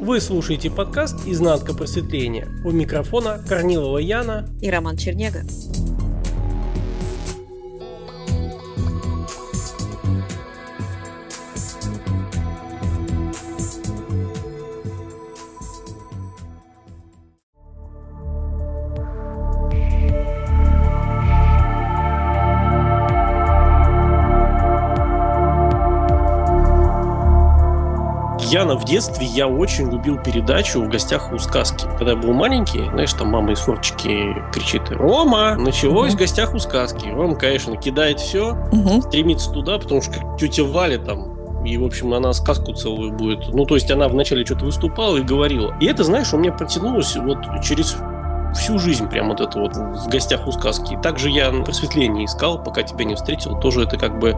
Вы слушаете подкаст «Изнанка просветления». У микрофона Корнилова Яна и Роман Чернега. Яна, в детстве я очень любил передачу «В гостях у сказки». Когда я был маленький, знаешь, там мама из форчики кричит «Рома, началось угу. в гостях у сказки». Рома, конечно, кидает все, угу. стремится туда, потому что как тетя Валя там и, в общем, она сказку целую будет. Ну, то есть она вначале что-то выступала и говорила. И это, знаешь, у меня протянулось вот через всю жизнь прям вот это вот в гостях у сказки. Также я просветление искал, пока тебя не встретил. Тоже это как бы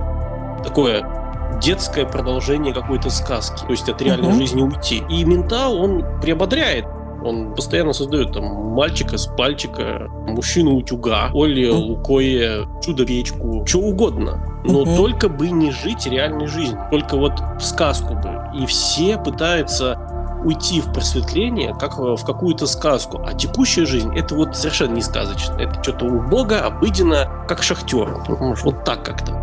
такое детское продолжение какой-то сказки. То есть от реальной uh-huh. жизни уйти. И ментал, он приободряет. Он постоянно создает там мальчика с пальчика, мужчину утюга, Олли uh-huh. Лукое, чудо-печку, что угодно. Но uh-huh. только бы не жить реальной жизнью. Только вот в сказку бы. И все пытаются уйти в просветление, как в какую-то сказку. А текущая жизнь это вот совершенно не сказочно. Это что-то убого, обыденно, как шахтер. Вот так как-то.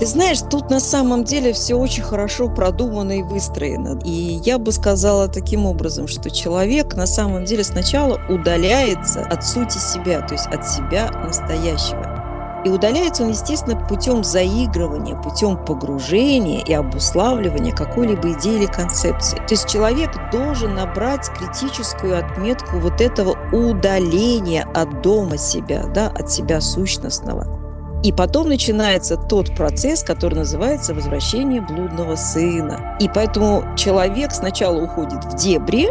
Ты знаешь, тут на самом деле все очень хорошо продумано и выстроено. И я бы сказала таким образом, что человек на самом деле сначала удаляется от сути себя, то есть от себя настоящего. И удаляется он, естественно, путем заигрывания, путем погружения и обуславливания какой-либо идеи или концепции. То есть человек должен набрать критическую отметку вот этого удаления от дома себя, да, от себя сущностного. И потом начинается тот процесс, который называется возвращение блудного сына. И поэтому человек сначала уходит в дебри,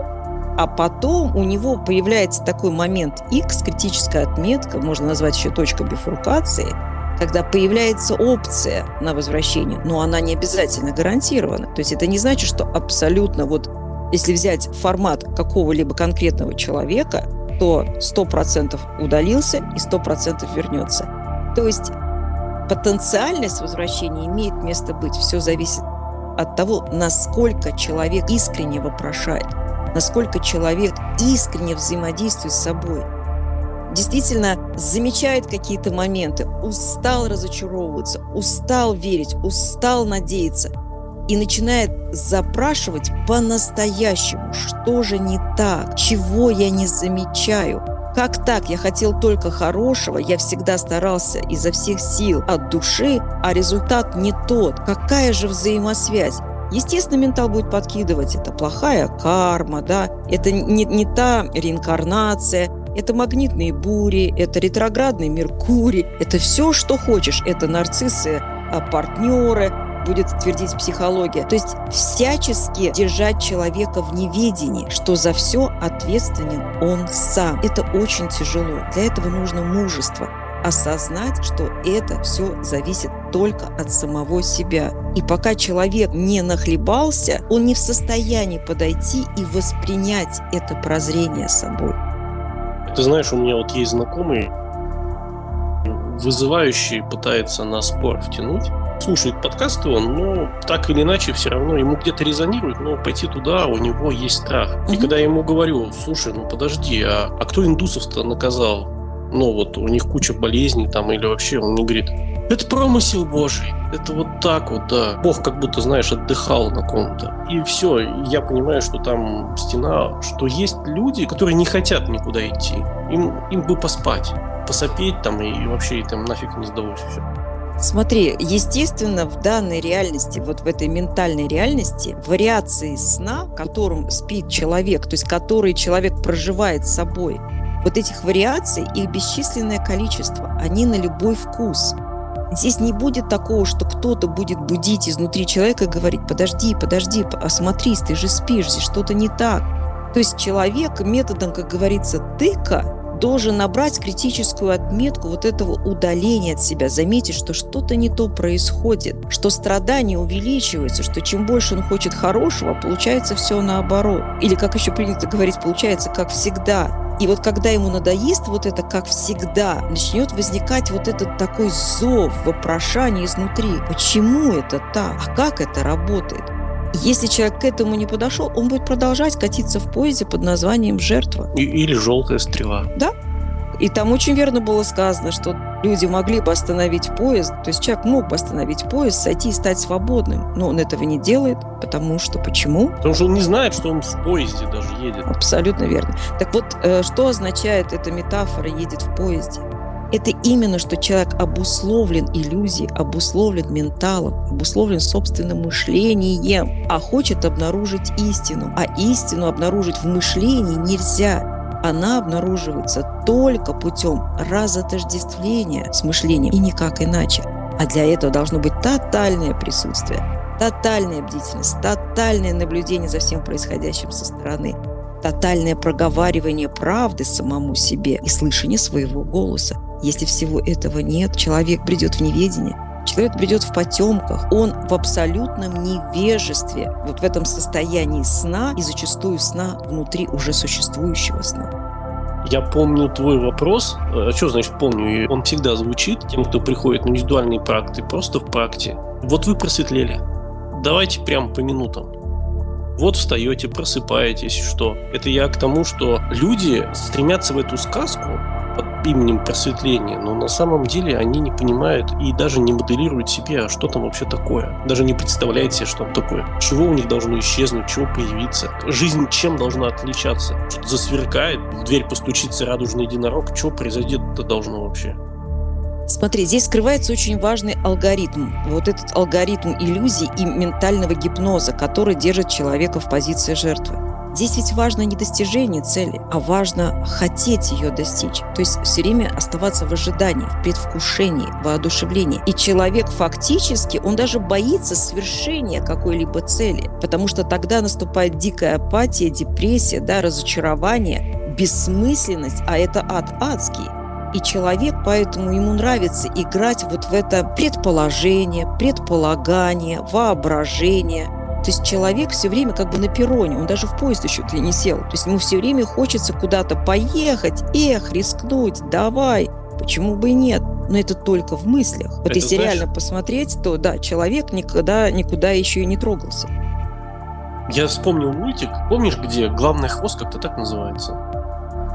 а потом у него появляется такой момент X, критическая отметка, можно назвать еще точка бифуркации, когда появляется опция на возвращение, но она не обязательно гарантирована. То есть это не значит, что абсолютно вот если взять формат какого-либо конкретного человека, то 100% удалился и 100% вернется. То есть потенциальность возвращения имеет место быть. Все зависит от того, насколько человек искренне вопрошает, насколько человек искренне взаимодействует с собой. Действительно замечает какие-то моменты, устал разочаровываться, устал верить, устал надеяться и начинает запрашивать по-настоящему, что же не так, чего я не замечаю – как так? Я хотел только хорошего, я всегда старался изо всех сил от души, а результат не тот. Какая же взаимосвязь? Естественно, ментал будет подкидывать. Это плохая карма, да, это не, не та реинкарнация, это магнитные бури, это ретроградный Меркурий, это все, что хочешь. Это нарциссы, а, партнеры, будет твердить психология. То есть всячески держать человека в неведении, что за все ответственен он сам. Это очень тяжело. Для этого нужно мужество осознать, что это все зависит только от самого себя. И пока человек не нахлебался, он не в состоянии подойти и воспринять это прозрение собой. Ты знаешь, у меня вот есть знакомый, вызывающий пытается на спор втянуть слушает подкасты он, но так или иначе все равно ему где-то резонирует, но пойти туда у него есть страх. Угу. И когда я ему говорю, слушай, ну подожди, а, а кто индусов-то наказал? Ну вот у них куча болезней там или вообще, он не говорит, это промысел Божий. Это вот так вот, да. Бог как будто, знаешь, отдыхал на ком-то. И все, я понимаю, что там стена, что есть люди, которые не хотят никуда идти. Им, им бы поспать, посопеть там и вообще и там нафиг не сдалось все. Смотри, естественно, в данной реальности, вот в этой ментальной реальности, вариации сна, которым спит человек, то есть который человек проживает с собой, вот этих вариаций, их бесчисленное количество, они на любой вкус. Здесь не будет такого, что кто-то будет будить изнутри человека и говорить, подожди, подожди, осмотрись, ты же спишь, здесь что-то не так. То есть человек методом, как говорится, тыка должен набрать критическую отметку вот этого удаления от себя, заметить, что что-то не то происходит, что страдания увеличиваются, что чем больше он хочет хорошего, получается все наоборот. Или, как еще принято говорить, получается как всегда. И вот когда ему надоест вот это как всегда, начнет возникать вот этот такой зов, вопрошание изнутри. Почему это так? А как это работает? Если человек к этому не подошел, он будет продолжать катиться в поезде под названием «Жертва». Или «Желтая стрела». Да. И там очень верно было сказано, что люди могли бы остановить поезд, то есть человек мог бы остановить поезд, сойти и стать свободным, но он этого не делает, потому что почему? Потому что он не знает, что он в поезде даже едет. Абсолютно верно. Так вот, э, что означает эта метафора «едет в поезде»? Это именно, что человек обусловлен иллюзией, обусловлен менталом, обусловлен собственным мышлением, а хочет обнаружить истину. А истину обнаружить в мышлении нельзя она обнаруживается только путем разотождествления с мышлением и никак иначе. А для этого должно быть тотальное присутствие, тотальная бдительность, тотальное наблюдение за всем происходящим со стороны, тотальное проговаривание правды самому себе и слышание своего голоса. Если всего этого нет, человек придет в неведение, человек придет в потемках, он в абсолютном невежестве, вот в этом состоянии сна и зачастую сна внутри уже существующего сна. Я помню твой вопрос. А что значит помню? Он всегда звучит тем, кто приходит на индивидуальные практы, просто в практе. Вот вы просветлели. Давайте прямо по минутам. Вот встаете, просыпаетесь, что? Это я к тому, что люди стремятся в эту сказку, под именем просветления, но на самом деле они не понимают и даже не моделируют себе, а что там вообще такое. Даже не представляют себе, что там такое. Чего у них должно исчезнуть, чего появиться. Жизнь чем должна отличаться? Что-то засверкает, в дверь постучится радужный единорог, что произойдет-то должно вообще? Смотри, здесь скрывается очень важный алгоритм. Вот этот алгоритм иллюзий и ментального гипноза, который держит человека в позиции жертвы. Здесь ведь важно не достижение цели, а важно хотеть ее достичь. То есть все время оставаться в ожидании, в предвкушении, воодушевлении. И человек фактически, он даже боится свершения какой-либо цели, потому что тогда наступает дикая апатия, депрессия, да, разочарование, бессмысленность, а это ад адский. И человек, поэтому ему нравится играть вот в это предположение, предполагание, воображение – то есть человек все время как бы на перроне, он даже в поезд еще ли не сел. То есть ему все время хочется куда-то поехать, эх, рискнуть, давай, почему бы и нет. Но это только в мыслях. Вот это если знаешь... реально посмотреть, то да, человек никогда никуда еще и не трогался. Я вспомнил мультик, помнишь, где главный хвост как-то так называется?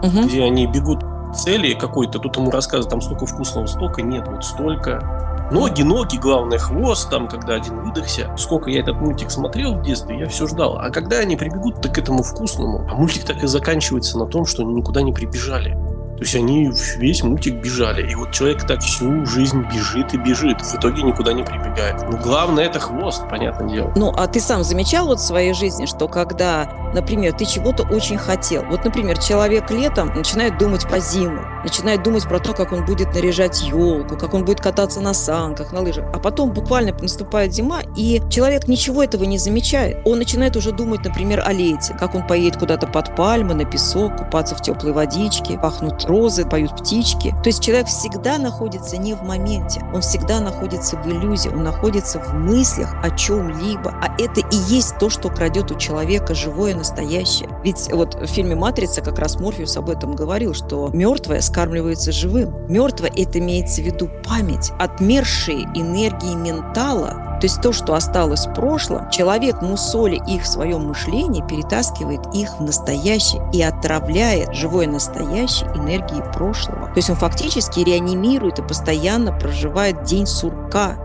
Угу. Где они бегут к цели какой-то, тут ему рассказывают, там столько вкусного, столько нет, вот столько. Ноги, ноги, главное, хвост, там, когда один выдохся. Сколько я этот мультик смотрел в детстве, я все ждал. А когда они прибегут так к этому вкусному, а мультик так и заканчивается на том, что они никуда не прибежали. То есть они весь мультик бежали. И вот человек так всю жизнь бежит и бежит. В итоге никуда не прибегает. Ну, главное, это хвост, понятное дело. Ну, а ты сам замечал вот в своей жизни, что когда, например, ты чего-то очень хотел. Вот, например, человек летом начинает думать по зиму, начинает думать про то, как он будет наряжать елку, как он будет кататься на санках, на лыжах. А потом буквально наступает зима, и человек ничего этого не замечает. Он начинает уже думать, например, о лете, как он поедет куда-то под пальмы, на песок, купаться в теплой водичке, пахнут розы, поют птички. То есть человек всегда находится не в моменте, он всегда находится в иллюзии, он находится в мыслях о чем-либо. А это и есть то, что крадет у человека живое настоящее. Ведь вот в фильме «Матрица» как раз Морфеус об этом говорил, что мертвое скармливается живым. Мертвое – это имеется в виду память, отмершие энергии ментала, то есть то, что осталось в прошлом, человек, мусоли их в своем мышлении, перетаскивает их в настоящее и отравляет живое настоящее энергией прошлого. То есть он фактически реанимирует и постоянно проживает день сурка,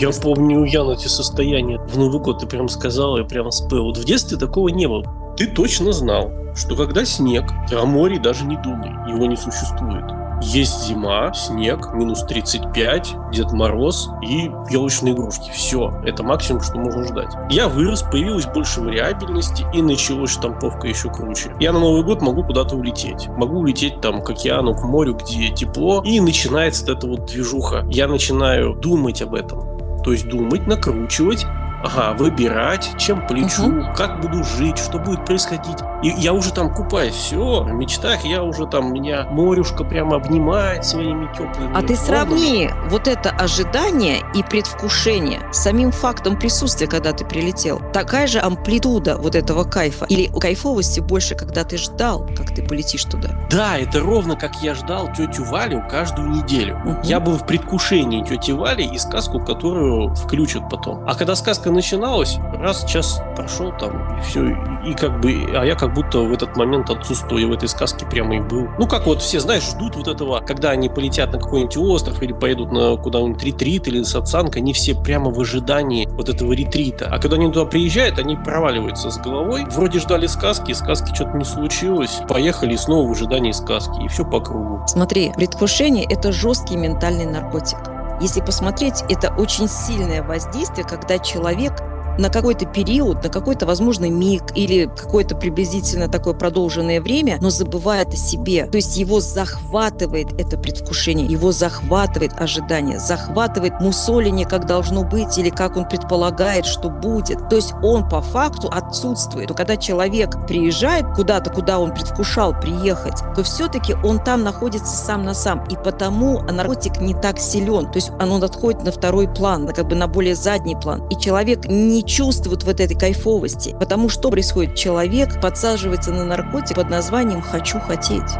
я помню, Ян, эти состояния. В Новый год ты прям сказал, я прям спел. Вот в детстве такого не было. Ты точно знал, что когда снег, о море даже не думай, его не существует. Есть зима, снег, минус 35, Дед Мороз и елочные игрушки. Все, это максимум, что можно ждать. Я вырос, появилась больше вариабельности и началась штамповка еще круче. Я на Новый год могу куда-то улететь. Могу улететь там к океану, к морю, где тепло, и начинается эта вот движуха. Я начинаю думать об этом. То есть думать, накручивать, ага, выбирать, чем полечу, угу. как буду жить, что будет происходить. И я уже там купаюсь, все, в мечтах я уже там, меня морюшка прямо обнимает своими теплыми. А ты сравни вот это ожидание и предвкушение с самим фактом присутствия, когда ты прилетел. Такая же амплитуда вот этого кайфа. Или кайфовости больше, когда ты ждал, как ты полетишь туда. Да, это ровно как я ждал тетю Валю каждую неделю. Угу. Я был в предвкушении тети Вали и сказку, которую включат потом. А когда сказка начиналось, раз час прошел там, и все, и, как бы, а я как будто в этот момент отсутствую в этой сказке прямо и был. Ну, как вот все, знаешь, ждут вот этого, когда они полетят на какой-нибудь остров или поедут на куда-нибудь ретрит или сатсанг, они все прямо в ожидании вот этого ретрита. А когда они туда приезжают, они проваливаются с головой. Вроде ждали сказки, сказки что-то не случилось. Поехали снова в ожидании сказки. И все по кругу. Смотри, предвкушение – это жесткий ментальный наркотик. Если посмотреть, это очень сильное воздействие, когда человек на какой-то период, на какой-то, возможно, миг или какое-то приблизительно такое продолженное время, но забывает о себе. То есть его захватывает это предвкушение, его захватывает ожидание, захватывает мусоление, как должно быть или как он предполагает, что будет. То есть он по факту отсутствует. Но когда человек приезжает куда-то, куда он предвкушал приехать, то все-таки он там находится сам на сам. И потому наркотик не так силен. То есть он отходит на второй план, как бы на более задний план. И человек не чувствуют вот этой кайфовости. Потому что происходит? Человек подсаживается на наркотик под названием «хочу хотеть».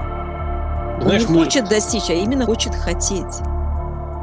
Знаешь, Он не хочет достичь, а именно хочет хотеть.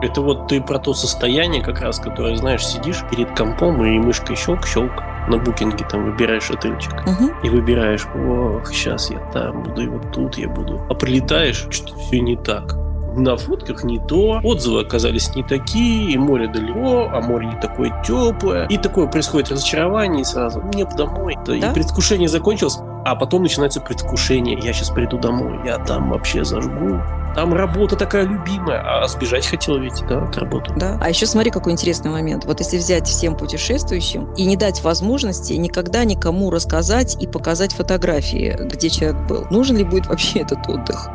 Это вот ты про то состояние как раз, которое, знаешь, сидишь перед компом и мышкой щелк-щелк на букинге там выбираешь отельчик угу. и выбираешь, ох, сейчас я там буду, и вот тут я буду. А прилетаешь, что все не так на фотках не то, отзывы оказались не такие, и море далеко, а море не такое теплое. И такое происходит разочарование и сразу, мне домой. Да? И предвкушение закончилось, а потом начинается предвкушение. Я сейчас приду домой, я там вообще зажгу. Там работа такая любимая, а сбежать хотел ведь, да, от работы. Да. А еще смотри, какой интересный момент. Вот если взять всем путешествующим и не дать возможности никогда никому рассказать и показать фотографии, где человек был, нужен ли будет вообще этот отдых?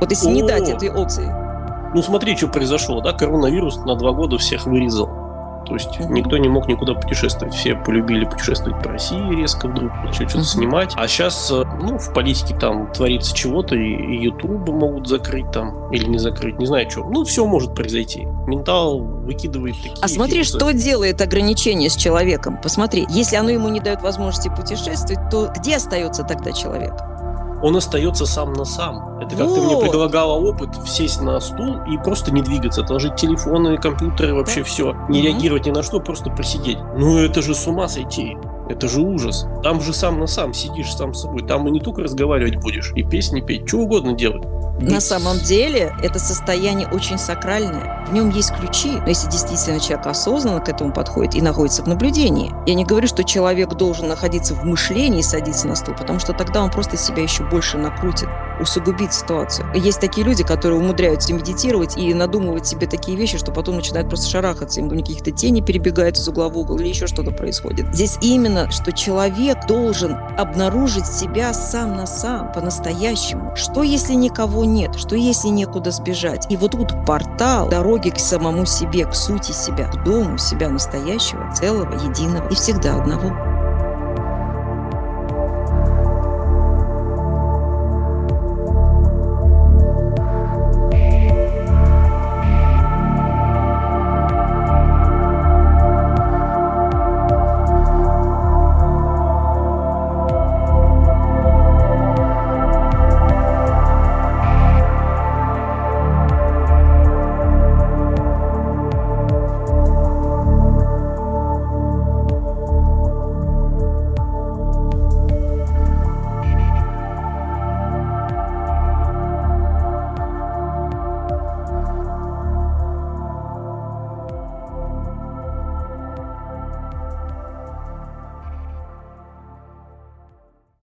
Вот если О! не дать этой опции. Ну смотри, что произошло, да? Коронавирус на два года всех вырезал. То есть mm-hmm. никто не мог никуда путешествовать. Все полюбили путешествовать по России резко вдруг, начали что-то mm-hmm. снимать. А сейчас, э, ну, в политике там творится чего-то, и YouTube могут закрыть там, или не закрыть, не знаю что. Ну, все может произойти. Ментал выкидывает такие... А смотри, фильмы. что делает ограничение с человеком. Посмотри, если оно ему не дает возможности путешествовать, то где остается тогда человек? Он остается сам на сам. Это как вот. ты мне предлагала опыт сесть на стул и просто не двигаться, отложить телефоны, компьютеры, вообще да. все, не угу. реагировать ни на что, просто просидеть. Ну это же с ума сойти. Это же ужас. Там же сам на сам сидишь сам с собой. Там и не только разговаривать будешь, и песни петь, что угодно делать. На самом деле это состояние очень сакральное. В нем есть ключи. Но если действительно человек осознанно к этому подходит и находится в наблюдении, я не говорю, что человек должен находиться в мышлении и садиться на стул, потому что тогда он просто себя еще больше накрутит, усугубит ситуацию. Есть такие люди, которые умудряются медитировать и надумывать себе такие вещи, что потом начинают просто шарахаться, им каких-то тени перебегают из угла в угол или еще что-то происходит. Здесь именно, что человек должен обнаружить себя сам на сам, по-настоящему. Что если никого нет? Что если некуда сбежать? И вот тут портал дороги к самому себе, к сути себя, к дому себя настоящего, целого, единого и всегда одного.